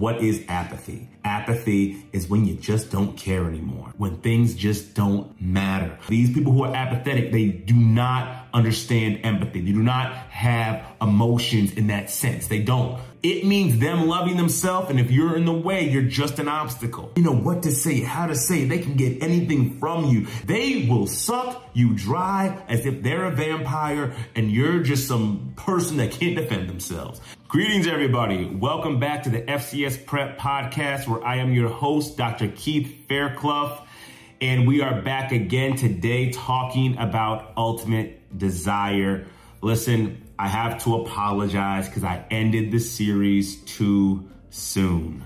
what is apathy? Apathy is when you just don't care anymore, when things just don't matter. These people who are apathetic, they do not understand empathy. They do not have emotions in that sense. They don't. It means them loving themselves. And if you're in the way, you're just an obstacle. You know what to say, how to say. They can get anything from you. They will suck you dry as if they're a vampire and you're just some person that can't defend themselves. Greetings, everybody. Welcome back to the FCS Prep Podcast, where I am your host, Dr. Keith Fairclough. And we are back again today talking about ultimate desire. Listen, I have to apologize because I ended the series too soon.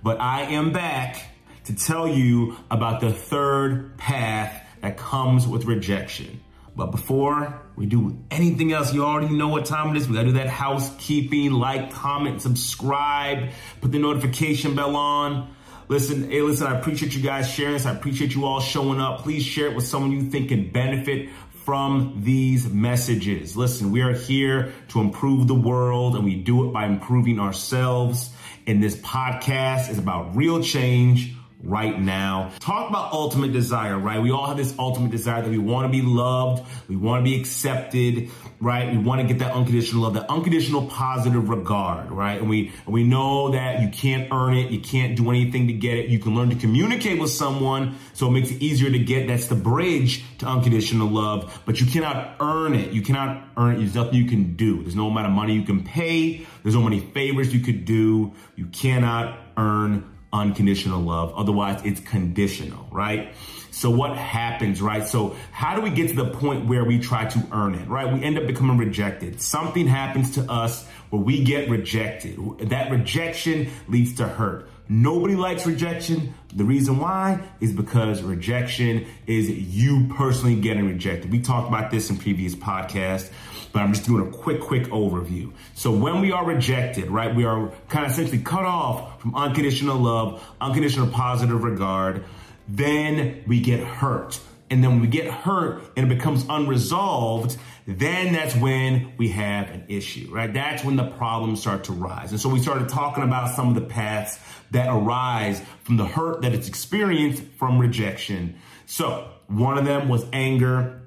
But I am back to tell you about the third path that comes with rejection. But before we do anything else, you already know what time it is. We gotta do that housekeeping, like, comment, subscribe, put the notification bell on. Listen, hey, listen, I appreciate you guys sharing this. I appreciate you all showing up. Please share it with someone you think can benefit from these messages. Listen, we are here to improve the world and we do it by improving ourselves. And this podcast is about real change right now. Talk about ultimate desire, right? We all have this ultimate desire that we want to be loved, we want to be accepted, right? We want to get that unconditional love, that unconditional positive regard, right? And we and we know that you can't earn it, you can't do anything to get it. You can learn to communicate with someone so it makes it easier to get. That's the bridge to unconditional love, but you cannot earn it. You cannot earn it. There's nothing you can do. There's no amount of money you can pay. There's no many favors you could do. You cannot earn unconditional love. Otherwise, it's conditional, right? So what happens, right? So how do we get to the point where we try to earn it, right? We end up becoming rejected. Something happens to us where we get rejected. That rejection leads to hurt. Nobody likes rejection. The reason why is because rejection is you personally getting rejected. We talked about this in previous podcasts but I'm just doing a quick, quick overview. So when we are rejected, right, we are kind of essentially cut off from unconditional love, unconditional positive regard, then we get hurt. And then when we get hurt and it becomes unresolved, then that's when we have an issue, right? That's when the problems start to rise. And so we started talking about some of the paths that arise from the hurt that it's experienced from rejection. So one of them was anger.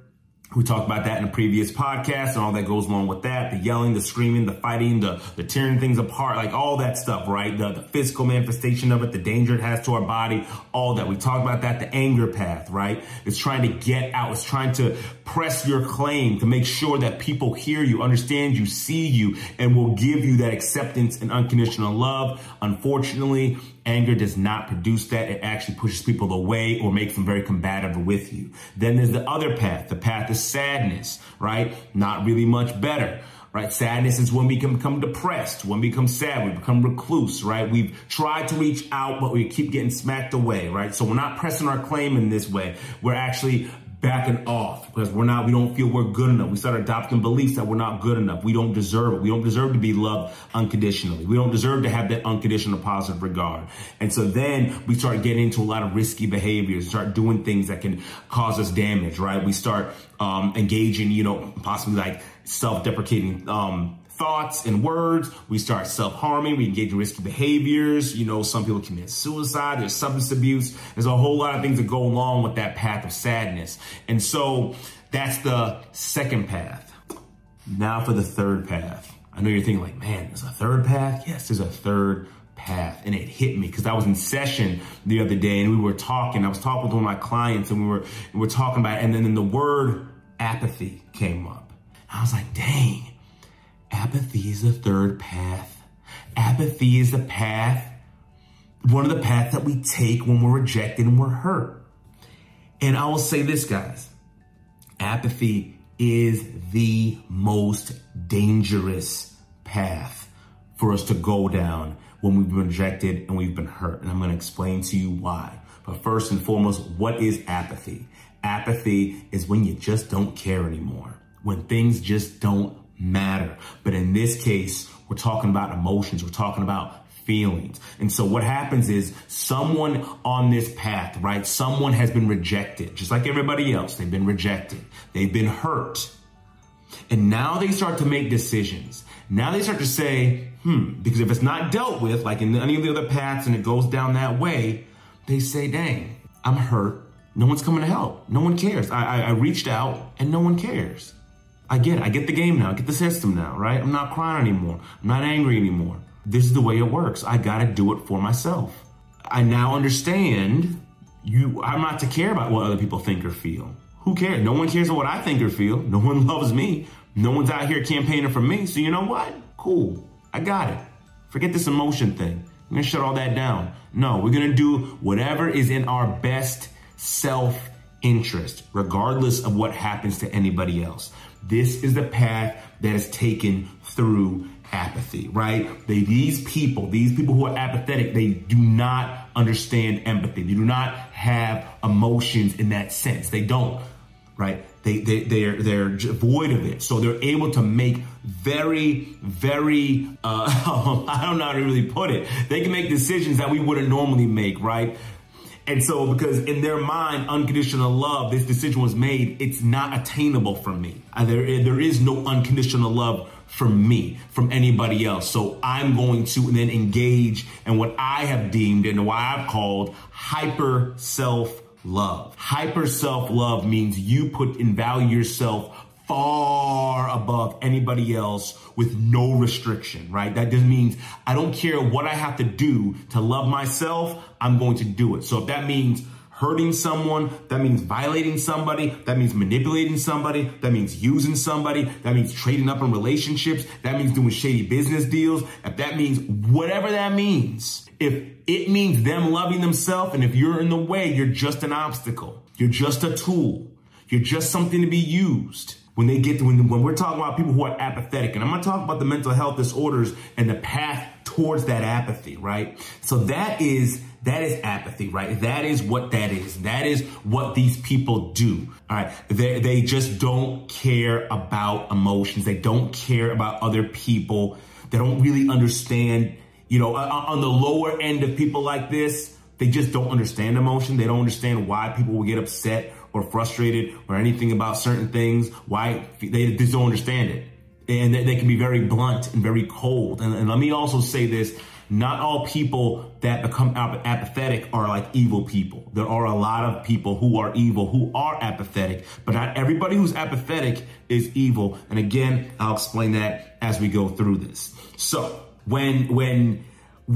We talked about that in a previous podcast and all that goes along with that. The yelling, the screaming, the fighting, the, the tearing things apart, like all that stuff, right? The, the physical manifestation of it, the danger it has to our body, all that. We talked about that. The anger path, right? It's trying to get out. It's trying to press your claim to make sure that people hear you, understand you, see you, and will give you that acceptance and unconditional love. Unfortunately, Anger does not produce that. It actually pushes people away or makes them very combative with you. Then there's the other path, the path of sadness, right? Not really much better right? Sadness is when we can become depressed, when we become sad, we become recluse, right? We've tried to reach out, but we keep getting smacked away, right? So we're not pressing our claim in this way. We're actually backing off because we're not, we don't feel we're good enough. We start adopting beliefs that we're not good enough. We don't deserve it. We don't deserve to be loved unconditionally. We don't deserve to have that unconditional positive regard. And so then we start getting into a lot of risky behaviors, start doing things that can cause us damage, right? We start um, engaging, you know, possibly like self-deprecating um, thoughts and words. We start self-harming. We engage in risky behaviors. You know, some people commit suicide. There's substance abuse. There's a whole lot of things that go along with that path of sadness. And so that's the second path. Now for the third path. I know you're thinking like, man, there's a third path. Yes, there's a third path. And it hit me because I was in session the other day and we were talking. I was talking with one of my clients and we were, we were talking about it. And then the word apathy came up. I was like, dang, Apathy is the third path. Apathy is the path, one of the paths that we take when we're rejected and we're hurt. And I will say this, guys apathy is the most dangerous path for us to go down when we've been rejected and we've been hurt. And I'm going to explain to you why. But first and foremost, what is apathy? Apathy is when you just don't care anymore, when things just don't matter. But in this case, we're talking about emotions. We're talking about feelings. And so what happens is someone on this path, right? Someone has been rejected, just like everybody else. They've been rejected. They've been hurt. And now they start to make decisions. Now they start to say, hmm, because if it's not dealt with, like in any of the other paths and it goes down that way, they say, dang, I'm hurt. No one's coming to help. No one cares. I, I, I reached out and no one cares. I get it. I get the game now. I get the system now, right? I'm not crying anymore. I'm not angry anymore. This is the way it works. I got to do it for myself. I now understand you I'm not to care about what other people think or feel. Who cares? No one cares what I think or feel. No one loves me. No one's out here campaigning for me. So you know what? Cool. I got it. Forget this emotion thing. I'm gonna shut all that down. No, we're gonna do whatever is in our best self interest, regardless of what happens to anybody else. This is the path that is taken through apathy, right? They, these people, these people who are apathetic, they do not understand empathy. They do not have emotions in that sense. They don't, right? They, they, they're, they're void of it. So they're able to make very, very, uh, I don't know how to really put it. They can make decisions that we wouldn't normally make, right? And so, because in their mind, unconditional love, this decision was made, it's not attainable for me. Uh, there, there is no unconditional love from me, from anybody else. So I'm going to then engage in what I have deemed and what I've called hyper self love. Hyper self love means you put and value yourself far above anybody else with no restriction, right? That just means I don't care what I have to do to love myself, I'm going to do it. So if that means hurting someone, that means violating somebody, that means manipulating somebody, that means using somebody, that means trading up in relationships, that means doing shady business deals, if that means whatever that means, if it means them loving themselves and if you're in the way, you're just an obstacle. You're just a tool. You're just something to be used when they get to, when, when we're talking about people who are apathetic, and I'm to talk about the mental health disorders and the path towards that apathy, right? So that is, that is apathy, right? That is what that is. That is what these people do. All right. They, they just don't care about emotions. They don't care about other people. They don't really understand, you know, uh, on the lower end of people like this, they just don't understand emotion. They don't understand why people will get upset or frustrated or anything about certain things. Why they just don't understand it and they can be very blunt and very cold. And, and, let me also say this. Not all people that become apathetic are like evil people. There are a lot of people who are evil, who are apathetic, but not everybody who's apathetic is evil. And again, I'll explain that as we go through this. So when, when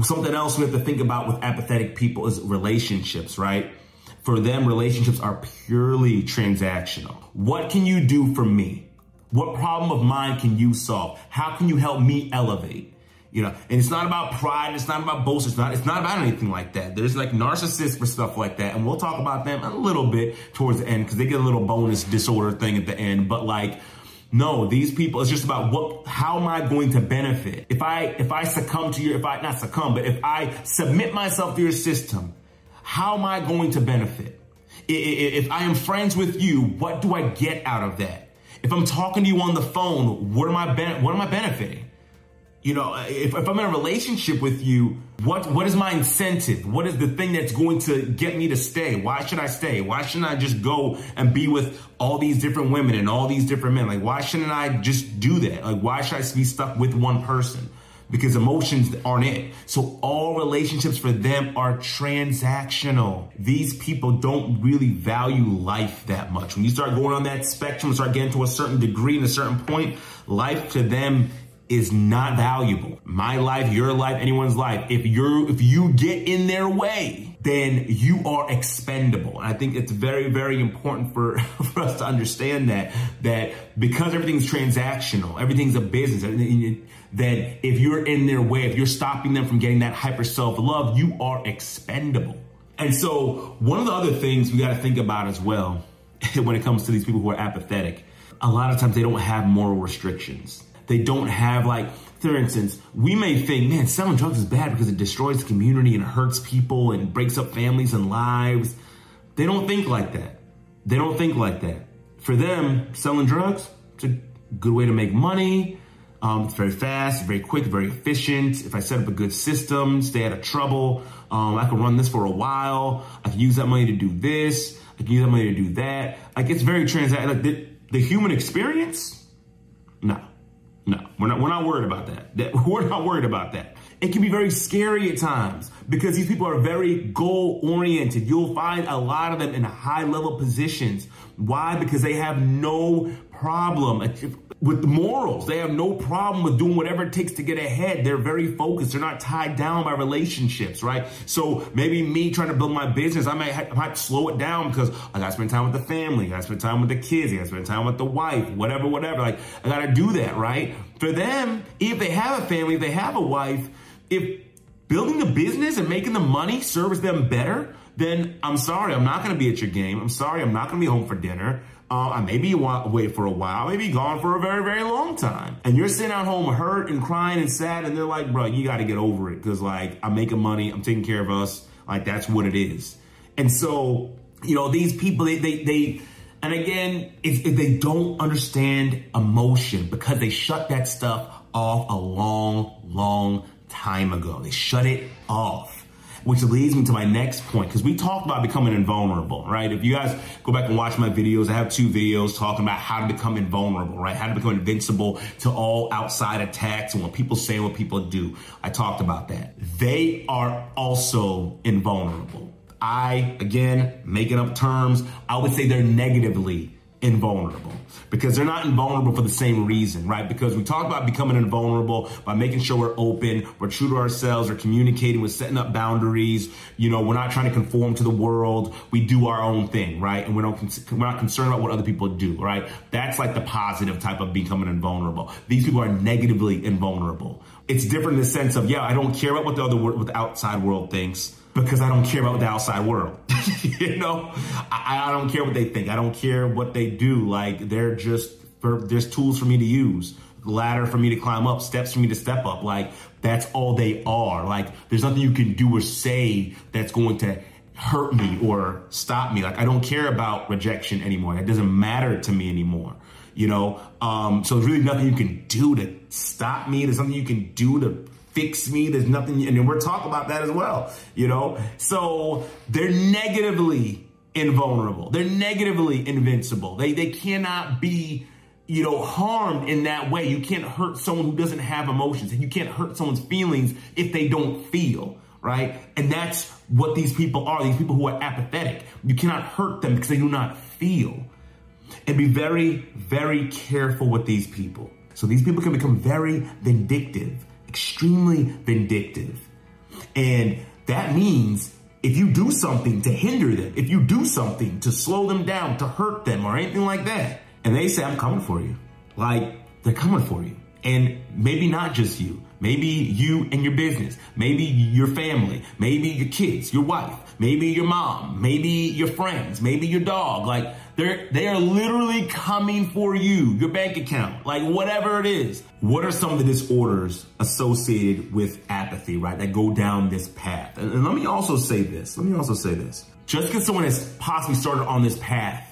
something else we have to think about with apathetic people is relationships, right? For them, relationships are purely transactional. What can you do for me? What problem of mine can you solve? How can you help me elevate? You know, and it's not about pride. It's not about boast. It's not, it's not about anything like that. There's like narcissists for stuff like that. And we'll talk about them a little bit towards the end because they get a little bonus disorder thing at the end. But like, no, these people, it's just about what, how am I going to benefit? If I, if I succumb to your, if I, not succumb, but if I submit myself to your system, how am I going to benefit? If I am friends with you, what do I get out of that? If I'm talking to you on the phone, what am I ben- what am I benefiting? You know, if, if I'm in a relationship with you, what what is my incentive? What is the thing that's going to get me to stay? Why should I stay? Why shouldn't I just go and be with all these different women and all these different men? Like, why shouldn't I just do that? Like, why should I be stuck with one person? Because emotions aren't it. So all relationships for them are transactional. These people don't really value life that much. When you start going on that spectrum, start getting to a certain degree and a certain point, life to them is not valuable. My life, your life, anyone's life. If you're, if you get in their way, then you are expendable. And I think it's very, very important for, for us to understand that, that because everything's transactional, everything's a business, then if you're in their way, if you're stopping them from getting that hyper self love, you are expendable. And so one of the other things we got to think about as well when it comes to these people who are apathetic, a lot of times they don't have moral restrictions they don't have like, for instance, we may think, man, selling drugs is bad because it destroys the community and hurts people and breaks up families and lives. They don't think like that. They don't think like that. For them, selling drugs, it's a good way to make money. Um, it's very fast, very quick, very efficient. If I set up a good system, stay out of trouble, um, I can run this for a while. I can use that money to do this. I can use that money to do that. Like it's very trans. Like the, the human experience, no. No, we're not, we're not worried about that. that. We're not worried about that. It can be very scary at times because these people are very goal oriented. You'll find a lot of them in high level positions. Why? Because they have no problem with morals. They have no problem with doing whatever it takes to get ahead. They're very focused. They're not tied down by relationships, right? So maybe me trying to build my business, I might, I might slow it down because I gotta spend time with the family. I gotta spend time with the kids. I gotta spend time with the wife, whatever, whatever. Like I gotta do that, right? For them, if they have a family, if they have a wife, if building the business and making the money serves them better, then I'm sorry, I'm not going to be at your game. I'm sorry, I'm not going to be home for dinner. Uh, I may be away for a while. I may be gone for a very, very long time. And you're sitting at home hurt and crying and sad. And they're like, bro, you got to get over it. Cause like I'm making money. I'm taking care of us. Like that's what it is. And so, you know, these people, they, they, they, and again, if, if they don't understand emotion because they shut that stuff off a long, long time ago. They shut it off which leads me to my next point because we talked about becoming invulnerable, right? If you guys go back and watch my videos, I have two videos talking about how to become invulnerable, right? How to become invincible to all outside attacks and what people say and what people do. I talked about that. They are also invulnerable. I, again, making up terms, I would say they're negatively invulnerable because they're not invulnerable for the same reason, right? Because we talk about becoming invulnerable by making sure we're open, we're true to ourselves, we're communicating, we're setting up boundaries. You know, we're not trying to conform to the world. We do our own thing, right? And we don't, we're not concerned about what other people do, right? That's like the positive type of becoming invulnerable. These people are negatively invulnerable. It's different in the sense of, yeah, I don't care about what the other, what the outside world thinks because I don't care about the outside world. you know, I, I, don't care what they think. I don't care what they do. Like they're just there's tools for me to use, ladder for me to climb up, steps for me to step up. Like that's all they are. Like there's nothing you can do or say that's going to hurt me or stop me. Like I don't care about rejection anymore. It doesn't matter to me anymore. You know, um, so there's really nothing you can do to stop me. There's nothing you can do to fix me. There's nothing, and we're talking about that as well, you know? So they're negatively invulnerable. They're negatively invincible. They, they cannot be, you know, harmed in that way. You can't hurt someone who doesn't have emotions and you can't hurt someone's feelings if they don't feel. Right. And that's what these people are. These people who are apathetic. You cannot hurt them because they do not feel. And be very, very careful with these people. So these people can become very vindictive extremely vindictive. And that means if you do something to hinder them, if you do something to slow them down, to hurt them or anything like that, and they say, I'm coming for you. Like they're coming for you. And maybe not just you. Maybe you and your business. Maybe your family. Maybe your kids, your wife. Maybe your mom. Maybe your friends. Maybe your dog. Like they're, they are literally coming for you, your bank account, like whatever it is. What are some of the disorders associated with apathy, right? That go down this path. And, and let me also say this. Let me also say this. Just because someone has possibly started on this path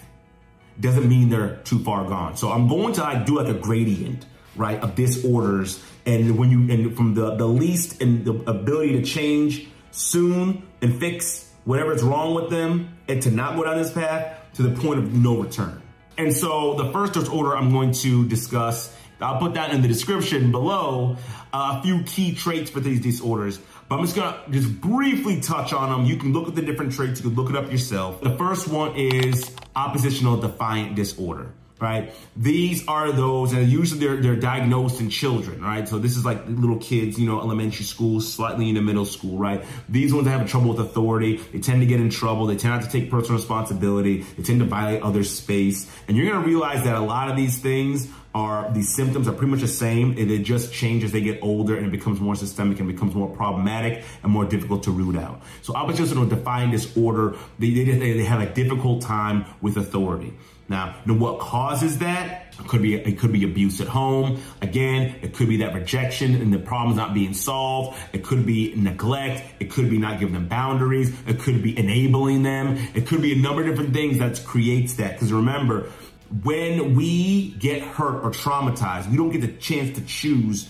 doesn't mean they're too far gone. So I'm going to like do like a gradient, right, of disorders. And when you, and from the, the least and the ability to change soon and fix whatever's wrong with them and to not go down this path to the point of no return. And so the first disorder I'm going to discuss, I'll put that in the description below, uh, a few key traits for these disorders. But I'm just gonna just briefly touch on them. You can look at the different traits, you can look it up yourself. The first one is oppositional defiant disorder right? These are those, and usually they're, they're diagnosed in children, right? So this is like little kids, you know, elementary school, slightly into middle school, right? These ones have trouble with authority. They tend to get in trouble. They tend not to take personal responsibility. They tend to violate other space. And you're going to realize that a lot of these things are, these symptoms are pretty much the same. And they just change as they get older and it becomes more systemic and becomes more problematic and more difficult to root out. So oppositional defiant disorder, they, they, they have a difficult time with authority. Now, what causes that? It could be it could be abuse at home. Again, it could be that rejection and the problems not being solved. It could be neglect. It could be not giving them boundaries. It could be enabling them. It could be a number of different things that creates that. Because remember, when we get hurt or traumatized, we don't get the chance to choose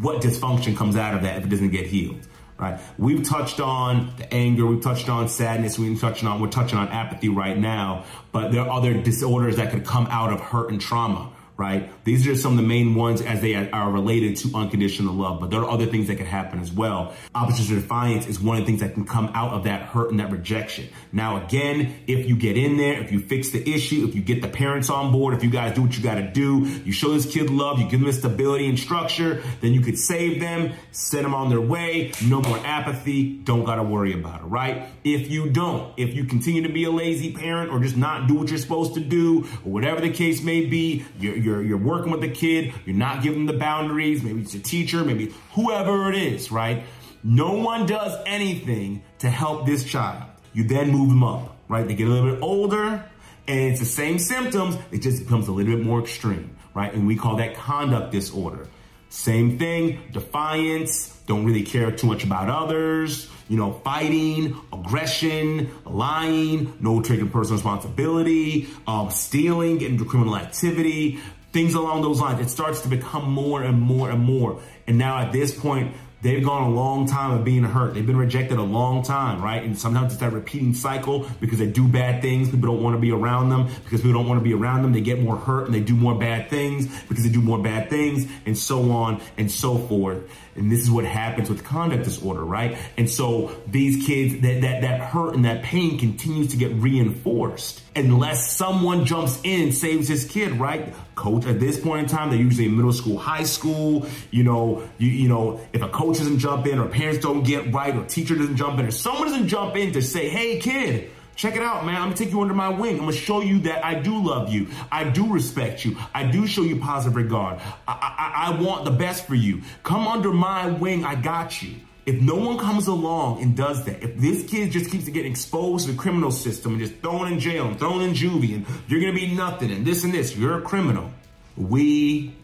what dysfunction comes out of that if it doesn't get healed right? We've touched on the anger, we've touched on sadness, we've touched on, we're touching on apathy right now, but there are other disorders that could come out of hurt and trauma, right? These are some of the main ones as they are related to unconditional love, but there are other things that can happen as well. Opposition defiance is one of the things that can come out of that hurt and that rejection. Now, again, if you get in there, if you fix the issue, if you get the parents on board, if you guys do what you got to do, you show this kid love, you give them stability and structure, then you could save them, send them on their way, no more apathy, don't got to worry about it, right? If you don't, if you continue to be a lazy parent or just not do what you're supposed to do, or whatever the case may be, you're, you're you're, you're working with the kid, you're not giving the boundaries, maybe it's a teacher, maybe whoever it is, right? No one does anything to help this child. You then move them up, right? They get a little bit older and it's the same symptoms, it just becomes a little bit more extreme, right? And we call that conduct disorder. Same thing, defiance, don't really care too much about others, you know, fighting, aggression, lying, no taking personal responsibility, um, stealing, getting into criminal activity, things along those lines. It starts to become more and more and more. And now at this point, They've gone a long time of being hurt. They've been rejected a long time, right? And sometimes it's that repeating cycle because they do bad things. People don't want to be around them because people don't want to be around them. They get more hurt and they do more bad things because they do more bad things and so on and so forth. And this is what happens with conduct disorder, right? And so these kids, that, that, that hurt and that pain continues to get reinforced unless someone jumps in and saves his kid, right? Coach at this point in time, they're usually in middle school, high school, you know, you, you know, if a coach doesn't jump in or parents don't get right or teacher doesn't jump in or someone doesn't jump in to say, hey kid, Check it out, man. I'm gonna take you under my wing. I'm gonna show you that I do love you. I do respect you. I do show you positive regard. I, I, I want the best for you. Come under my wing. I got you. If no one comes along and does that, if this kid just keeps getting exposed to the criminal system and just thrown in jail and thrown in juvie and you're gonna be nothing and this and this, you're a criminal. We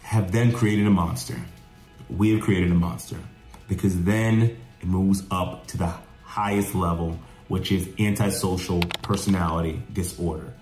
have then created a monster. We have created a monster because then it moves up to the highest level which is antisocial personality disorder,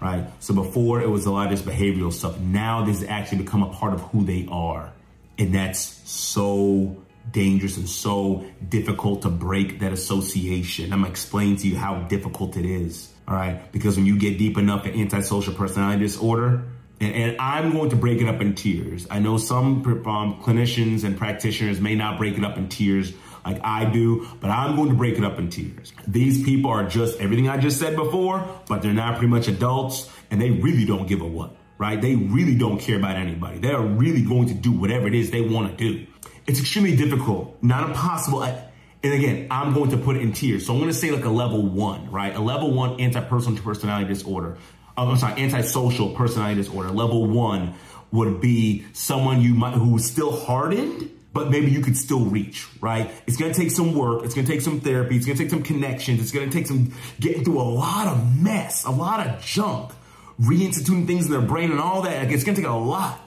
right? So before it was a lot of this behavioral stuff. Now this has actually become a part of who they are. And that's so dangerous and so difficult to break that association. I'm gonna explain to you how difficult it is, all right? Because when you get deep enough in antisocial personality disorder, and, and, I'm going to break it up in tiers. I know some um, clinicians and practitioners may not break it up in tiers like I do, but I'm going to break it up in tiers. These people are just everything I just said before, but they're not pretty much adults and they really don't give a what, right? They really don't care about anybody. They are really going to do whatever it is they want to do. It's extremely difficult, not impossible. And again, I'm going to put it in tiers. So I'm going to say like a level one, right? A level one antipersonal personality disorder. Oh, I'm sorry, antisocial personality disorder. Level one would be someone you might who's still hardened but maybe you could still reach, right? It's to take some work. It's to take some therapy. It's to take some connections. It's to take some getting through a lot of mess, a lot of junk, reinstituting things in their brain and all that. Like it's to take a lot.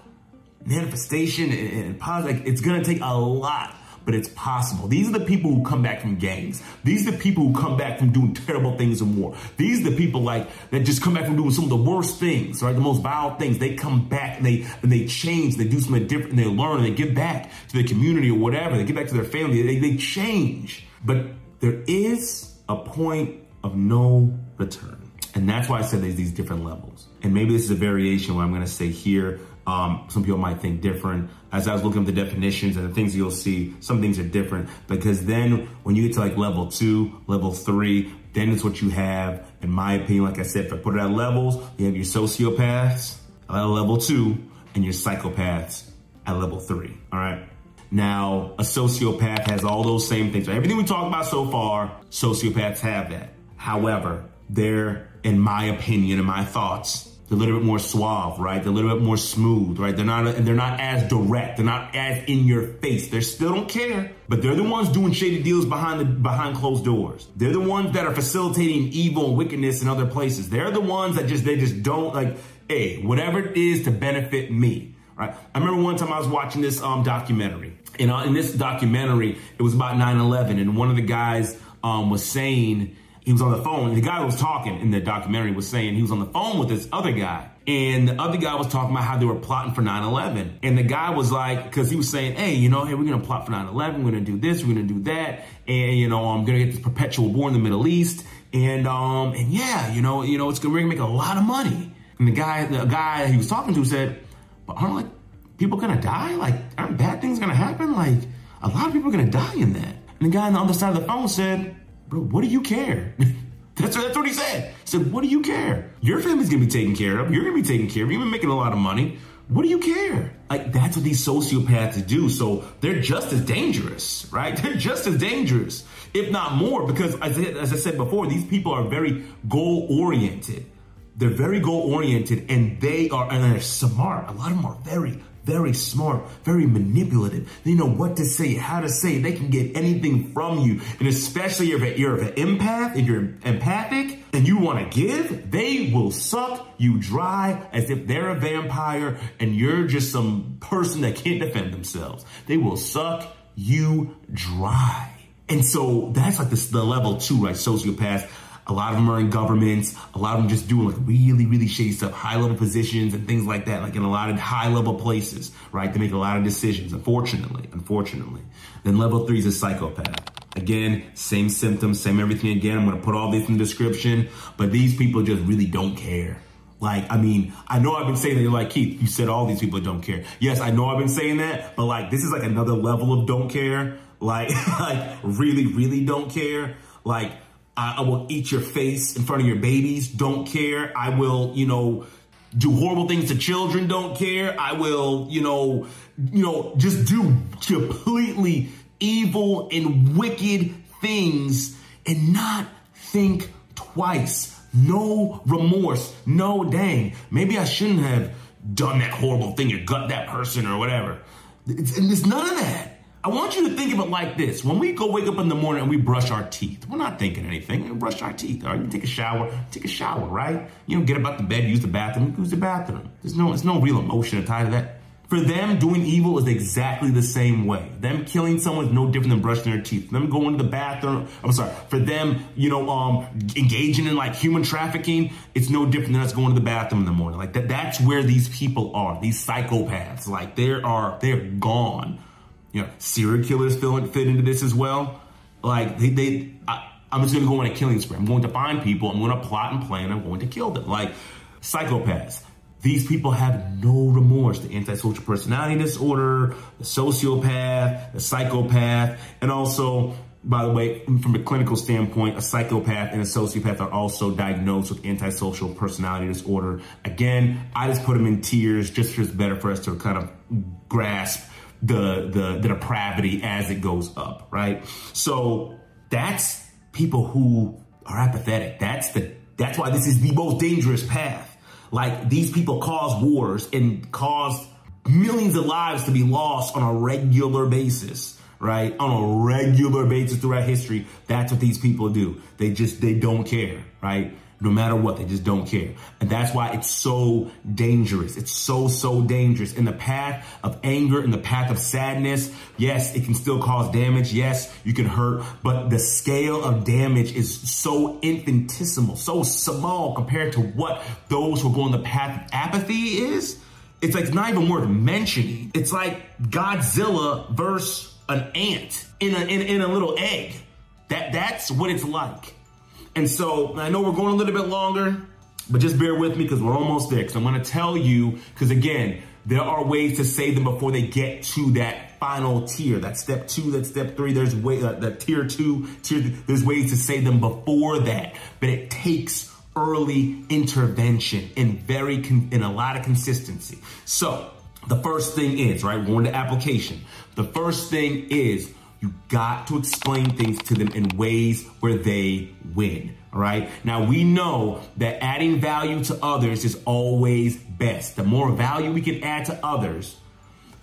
Manifestation and, positive. Like it's to take a lot but it's possible. These are the people who come back from gangs. These are the people who come back from doing terrible things and more. These are the people like that just come back from doing some of the worst things, right? The most vile things. They come back and they and they change. They do something different. And they learn. And they give back to the community or whatever. They give back to their family. They, they change. But there is a point of no return. And that's why I said there's these different levels. And maybe this is a variation where I'm going to say here um, some people might think different. As I was looking at the definitions and the things you'll see, some things are different because then when you get to like level two, level three, then it's what you have, in my opinion, like I said, if I put it at levels, you have your sociopaths at level two and your psychopaths at level three. All right. Now, a sociopath has all those same things. Everything we talked about so far, sociopaths have that. However, they're, in my opinion, in my thoughts, they're a little bit more suave, right? They're a little bit more smooth, right? They're not, and they're not as direct. They're not as in your face. They still don't care, but they're the ones doing shady deals behind the, behind closed doors. They're the ones that are facilitating evil and wickedness in other places. They're the ones that just, they just don't like, hey, whatever it is to benefit me, right? I remember one time I was watching this, um, documentary and uh, in this documentary, it was about 9-11 and one of the guys, um, was saying, he was on the phone. The guy was talking in the documentary was saying he was on the phone with this other guy. And the other guy was talking about how they were plotting for 9-11. And the guy was like, because he was saying, hey, you know, hey, we're going to plot for 9-11. We're going to do this. We're going to do that. And, you know, I'm going to get this perpetual war in the Middle East. And, um, and yeah, you know, you know, it's going to make a lot of money. And the guy, the guy he was talking to said, but aren't like people gonna die? Like, aren't bad things gonna happen? Like, a lot of people are gonna die in that. And the guy on the other side of the phone said, bro, what do you care? that's, that's what he said. He said, what do you care? Your family's gonna be taken care of. You're gonna be taken care of. You've been making a lot of money. What do you care? Like, that's what these sociopaths do. So they're just as dangerous, right? They're just as dangerous, if not more, because as I, as I said before, these people are very goal oriented. They're very goal oriented and they are, and they're smart. A lot of them are very, very smart, very manipulative. They know what to say, how to say. They can get anything from you. And especially if you're an empath, if you're empathic and you want to give, they will suck you dry as if they're a vampire and you're just some person that can't defend themselves. They will suck you dry. And so that's like the, the level two, right? Sociopaths. A lot of them are in governments. A lot of them just doing like really, really shady stuff, high level positions and things like that, like in a lot of high level places, right? They make a lot of decisions, unfortunately, unfortunately. Then level three is a psychopath. Again, same symptoms, same everything again. I'm to put all this in the description, but these people just really don't care. Like, I mean, I know I've been saying that, you're like, Keith, you said all these people don't care. Yes, I know I've been saying that, but like, this is like another level of don't care. Like, like really, really don't care. Like, I, I will eat your face in front of your babies. Don't care. I will, you know, do horrible things to children. Don't care. I will, you know, you know, just do completely evil and wicked things and not think twice. No remorse. No dang. Maybe I shouldn't have done that horrible thing or gut that person or whatever. It's, and there's none of that. I want you to think of it like this. When we go wake up in the morning and we brush our teeth, we're not thinking anything. We brush our teeth. All right, you take a shower, take a shower, right? You know, get about the bed, use the bathroom, use the bathroom. There's no, there's no real emotion tied to that. For them, doing evil is exactly the same way. Them killing someone is no different than brushing their teeth. Them going to the bathroom, I'm sorry, for them, you know, um, engaging in like human trafficking, it's no different than us going to the bathroom in the morning. Like that, that's where these people are. These psychopaths, like they are, they're gone you know, serial killers fit, fit into this as well. Like they, they I, am just going to go on a killing spree. I'm going to find people. I'm going to plot and plan. I'm going to kill them. Like psychopaths. These people have no remorse. The antisocial personality disorder, the sociopath, the psychopath, and also, by the way, from a clinical standpoint, a psychopath and a sociopath are also diagnosed with antisocial personality disorder. Again, I just put them in tiers just because it's better for us to kind of grasp the, the, the depravity as it goes up, right? So that's people who are apathetic. That's the, that's why this is the most dangerous path. Like these people cause wars and cause millions of lives to be lost on a regular basis right? On a regular basis throughout history, that's what these people do. They just, they don't care, right? No matter what. They just don't care. And that's why it's so dangerous. It's so, so dangerous. In the path of anger, in the path of sadness, yes, it can still cause damage. Yes, you can hurt, but the scale of damage is so infinitesimal, so small compared to what those who go on the path of apathy is. It's like not even worth mentioning. It's like Godzilla versus an ant in a, in, in a little egg. That, that's what it's like. And so I know we're going a little bit longer, but just bear with me because we're almost there. Because I'm going to tell you, because again, there are ways to save them before they get to that final tier, that step two, that step three. There's way, uh, that tier two, tier. There's ways to save them before that, but it takes early intervention and very con- and a lot of consistency. So the first thing is right. Going to application. The first thing is you got to explain things to them in ways where they win. All right. Now we know that adding value to others is always best. The more value we can add to others,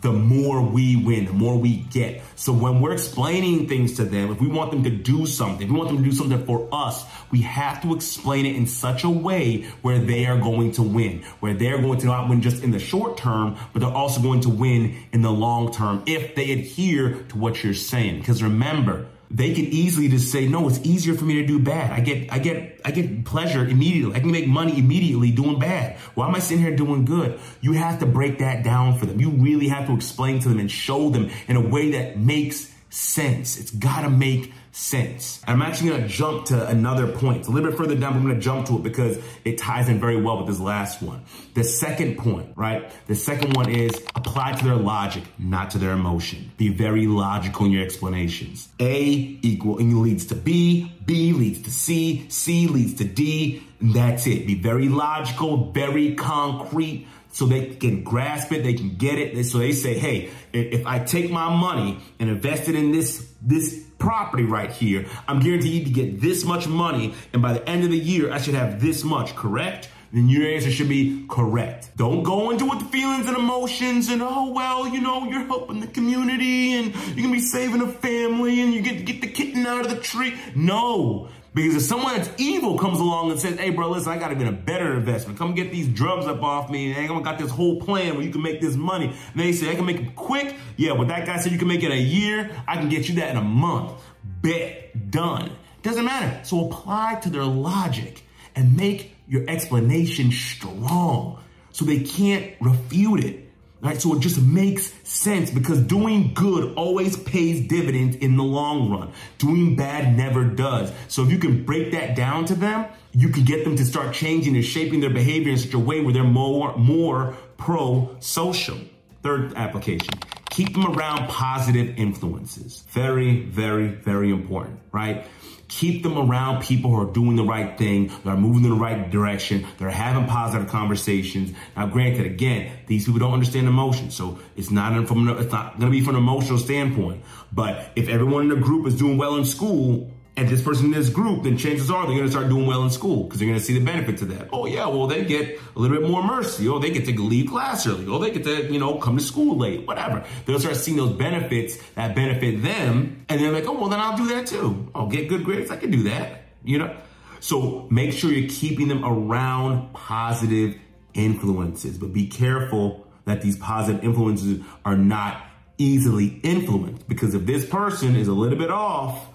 the more we win, the more we get. So when we're explaining things to them, if we want them to do something, if we want them to do something for us, we have to explain it in such a way where they are going to win, where they're going to not win just in the short term, but they're also going to win in the long term if they adhere to what you're saying. Because remember, they can easily just say, no, it's easier for me to do bad. I get, I get, I get pleasure immediately. I can make money immediately doing bad. Why am I sitting here doing good? You have to break that down for them. You really have to explain to them and show them in a way that makes sense. It's gotta make sense. I'm actually going to jump to another point. It's a little bit further down, but I'm going to jump to it because it ties in very well with this last one. The second point, right? The second one is apply to their logic, not to their emotion. Be very logical in your explanations. A equal and leads to B, B leads to C, C leads to D, and that's it. Be very logical, very concrete so they can grasp it, they can get it. So they say, hey, if I take my money and invest it in this, this property right here, I'm guaranteed to get this much money. And by the end of the year, I should have this much, correct? Then your answer should be correct. Don't go into it with the feelings and emotions and, oh, well, you know, you're helping the community and you're to be saving a family and you get to get the kitten out of the tree. No, because if someone that's evil comes along and says, hey, bro, listen, I got to even a better investment. Come get these drugs up off me. And I got this whole plan where you can make this money. And they say, I can make it quick. Yeah, but that guy said you can make it a year. I can get you that in a month. Bet. Done. Doesn't matter. So apply to their logic and make your explanation strong so they can't refute it. Right? So it just makes sense because doing good always pays dividends in the long run. Doing bad never does. So if you can break that down to them, you can get them to start changing and shaping their behavior in such a way where they're more, more pro-social. Third application, keep them around positive influences. Very, very, very important, right? keep them around people who are doing the right thing, that are moving in the right direction, that are having positive conversations. Now, granted, again, these people don't understand emotion, so it's not from it's not going to be from an emotional standpoint. But if everyone in the group is doing well in school, and this person in this group, then chances are they're going to start doing well in school because they're going to see the benefit to that. Oh yeah, well they get a little bit more mercy. Oh, they get to leave class early. Oh, they get to you know come to school late. Whatever. They'll start seeing those benefits that benefit them, and they're like, oh well, then I'll do that too. I'll get good grades. I can do that. You know. So make sure you're keeping them around positive influences, but be careful that these positive influences are not easily influenced because if this person is a little bit off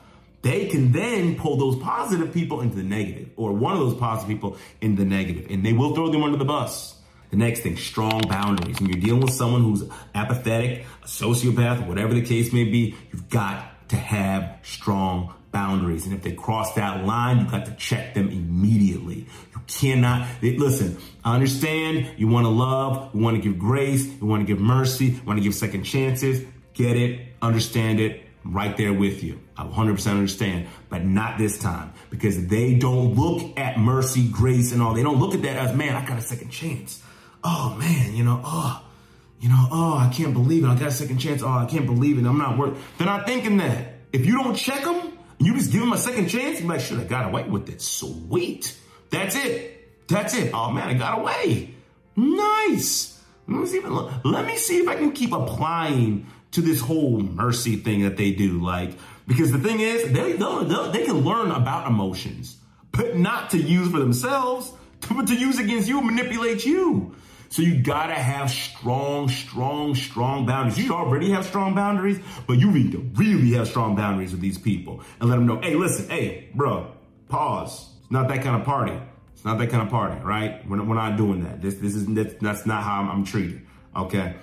they can then pull those positive people into the negative or one of those positive people in the negative and they will throw them under the bus. The next thing, strong boundaries. When you're dealing with someone who's apathetic, a sociopath, whatever the case may be, you've got to have strong boundaries. And if they cross that line, you got to check them immediately. You cannot, they, listen, I understand you want to love, you want to give grace, you want to give mercy, you want to give second chances. Get it, understand it, right there with you. I 100% understand, but not this time because they don't look at mercy, grace, and all. They don't look at that as, man, I got a second chance. Oh, man, you know, oh, you know, oh, I can't believe it. I got a second chance. Oh, I can't believe it. I'm not worth. They're not thinking that. If you don't check them, you just give them a second chance, you're like, should I got away with it. Sweet. That's it. That's it. Oh, man, I got away. Nice. Let me see if, let me see if I can keep applying to this whole mercy thing that they do. Like, because the thing is, they, they'll, they'll, they can learn about emotions, but not to use for themselves, but to use against you, manipulate you. So you gotta have strong, strong, strong boundaries. You already have strong boundaries, but you need to really have strong boundaries with these people and let them know, hey, listen, hey, bro, pause. It's not that kind of party. It's not that kind of party, right? We're not, we're not doing that. This, this is, that's not how I'm, I'm treated. Okay.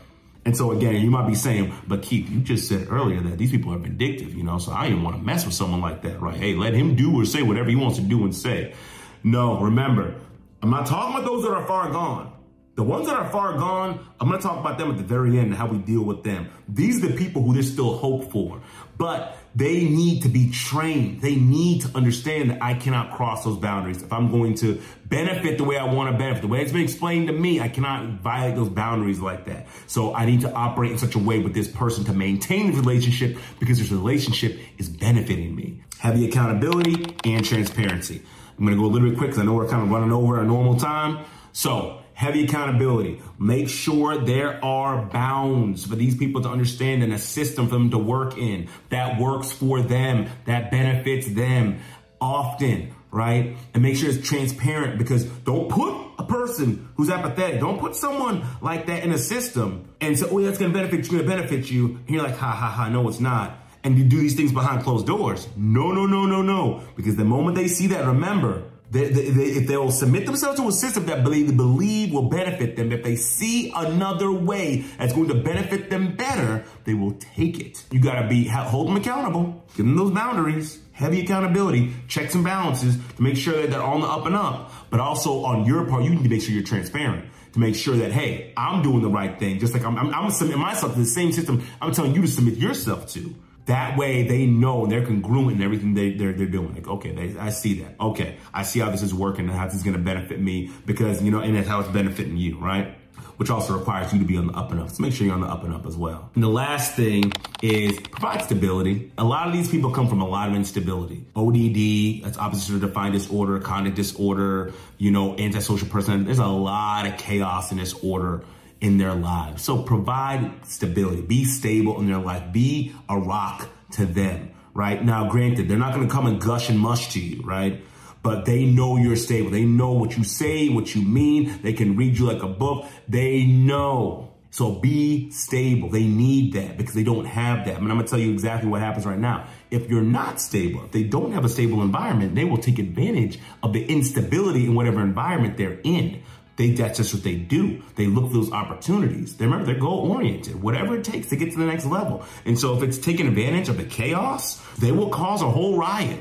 And so again, you might be saying, but Keith, you just said earlier that these people are vindictive, you know, so I didn't want to mess with someone like that, right? Hey, let him do or say whatever he wants to do and say. No, remember, I'm not talking about those that are far gone. The ones that are far gone, I'm going to talk about them at the very end and how we deal with them. These are the people who there's still hope for, but they need to be trained. They need to understand that I cannot cross those boundaries. If I'm going to benefit the way I want to benefit, the way it's been explained to me, I cannot violate those boundaries like that. So I need to operate in such a way with this person to maintain the relationship because this relationship is benefiting me. The accountability and transparency. I'm going to go a little bit quick because I know we're kind of running over our normal time. So heavy accountability. Make sure there are bounds for these people to understand and a system for them to work in that works for them, that benefits them often, right? And make sure it's transparent because don't put a person who's apathetic, don't put someone like that in a system and say, oh, yeah, it's going to benefit you, going to benefit you. And you're like, ha, ha, ha, no, it's not. And you do these things behind closed doors. No, no, no, no, no. Because the moment they see that, remember, they, they, if they will submit themselves to a system that they believe will benefit them, if they see another way that's going to benefit them better, they will take it. You got to be hold them accountable, give them those boundaries, heavy accountability, checks and balances to make sure that they're on the up and up. But also on your part, you need to make sure you're transparent to make sure that, hey, I'm doing the right thing. Just like I'm, I'm, I'm submitting myself to the same system I'm telling you to submit yourself to. That way they know they're congruent in everything they, they're, they're doing. Like, okay, they, I see that. Okay, I see how this is working and how this is going to benefit me because, you know, and that's how it's benefiting you, right? Which also requires you to be on the up and up. So make sure you're on the up and up as well. And the last thing is provide stability. A lot of these people come from a lot of instability. ODD, that's oppositional defiant disorder, conduct disorder, you know, antisocial person. There's a lot of chaos and disorder in their lives. So provide stability, be stable in their life, be a rock to them, right? Now, granted, they're not going to come and gush and mush to you, right? But they know you're stable. They know what you say, what you mean. They can read you like a book. They know. So be stable. They need that because they don't have that. I mean, I'm going to tell you exactly what happens right now. If you're not stable, if they don't have a stable environment, they will take advantage of the instability in whatever environment they're in. They, that's just what they do. They look for those opportunities. They remember they're goal oriented, whatever it takes to get to the next level. And so if it's taking advantage of the chaos, they will cause a whole riot.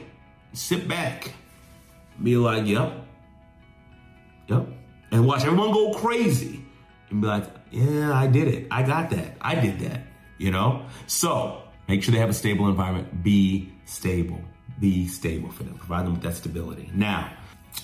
Sit back, be like, yep, yep, and watch everyone go crazy and be like, yeah, I did it. I got that. I did that, you know? So make sure they have a stable environment. Be stable. Be stable for them. Provide them with that stability. Now,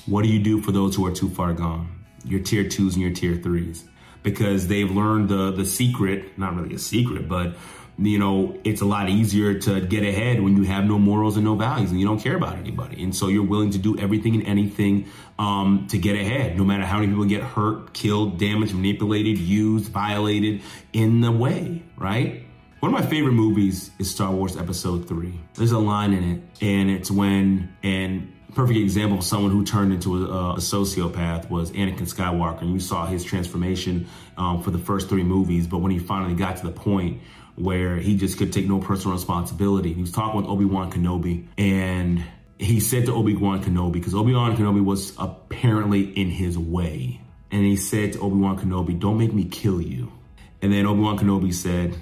what do you do for those who are too far gone? Your tier twos and your tier threes because they've learned the the secret, not really a secret, but you know, it's a lot easier to get ahead when you have no morals and no values and you don't care about anybody. And so you're willing to do everything and anything um, to get ahead, no matter how many people get hurt, killed, damaged, manipulated, used, violated in the way, right? One of my favorite movies is Star Wars Episode 3. There's a line in it, and it's when, and perfect example of someone who turned into a, a sociopath was Anakin Skywalker. And you saw his transformation um, for the first three movies. But when he finally got to the point where he just could take no personal responsibility, he was talking with Obi Wan Kenobi. And he said to Obi Wan Kenobi, because Obi Wan Kenobi was apparently in his way. And he said to Obi Wan Kenobi, Don't make me kill you. And then Obi Wan Kenobi said,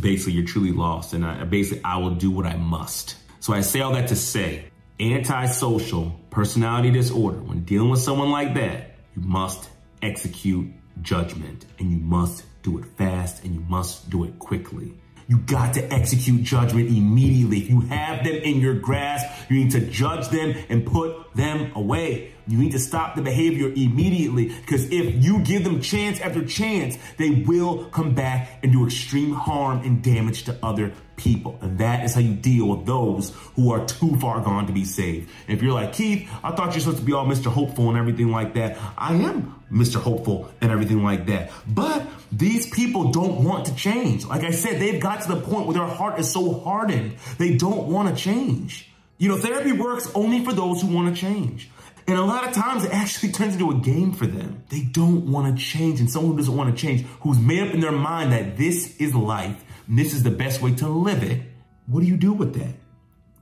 Basically, you're truly lost. And I, basically, I will do what I must. So I say all that to say antisocial personality disorder, when dealing with someone like that, you must execute judgment and you must do it fast and you must do it quickly. You got to execute judgment immediately. If you have them in your grasp, you need to judge them and put them away. You need to stop the behavior immediately because if you give them chance after chance, they will come back and do extreme harm and damage to other people. And that is how you deal with those who are too far gone to be saved. If you're like, Keith, I thought you're supposed to be all Mr. Hopeful and everything like that. I am Mr. Hopeful and everything like that. But these people don't want to change. Like I said, they've got to the point where their heart is so hardened, they don't want to change. You know, therapy works only for those who want to change. And a lot of times it actually turns into a game for them. They don't want to change. And someone who doesn't want to change, who's made up in their mind that this is life, this is the best way to live it, what do you do with that?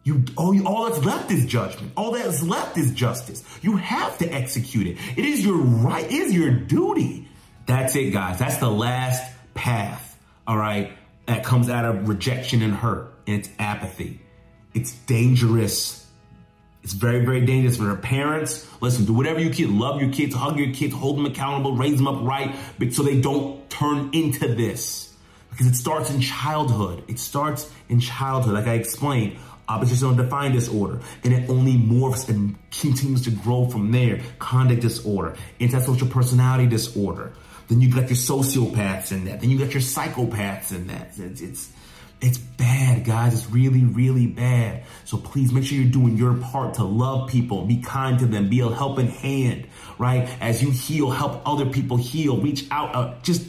You all, all that's left is judgment. All that's left is justice. You have to execute it. It is your right, it is your duty. That's it, guys. That's the last path, all right, that comes out of rejection and hurt. And it's apathy. It's dangerous. It's very, very dangerous for their parents. Listen, do whatever you can. Love your kids, hug your kids, hold them accountable, raise them up right so they don't turn into this because it starts in childhood. It starts in childhood, like I explained. Oppositional defiant disorder, and it only morphs and continues to grow from there. Conduct disorder, antisocial personality disorder. Then you got your sociopaths in that. Then you got your psychopaths in that. It's, it's it's bad, guys. It's really, really bad. So please make sure you're doing your part to love people, be kind to them, be a helping hand, right? As you heal, help other people heal, reach out, uh, just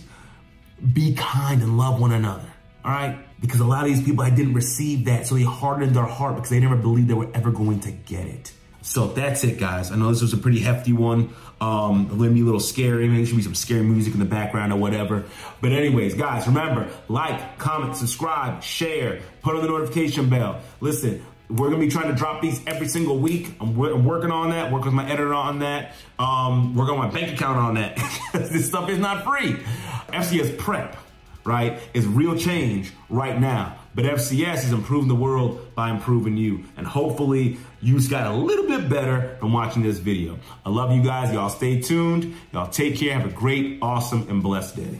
be kind and love one another. All right? Because a lot of these people I didn't receive that, so they hardened their heart because they never believed they were ever going to get it. So that's it, guys. I know this was a pretty hefty one. Um, it be a little scary. Maybe there should be some scary music in the background or whatever. But anyways, guys, remember, like, comment, subscribe, share, put on the notification bell. Listen, we're gonna be trying to drop these every single week. I'm, I'm working on that. Working with my editor on that. Um, working on my bank account on that. this stuff is not free. FCS prep right? It's real change right now. But FCS is improving the world by improving you. And hopefully you just got a little bit better from watching this video. I love you guys. Y'all stay tuned. Y'all take care. Have a great, awesome, and blessed day.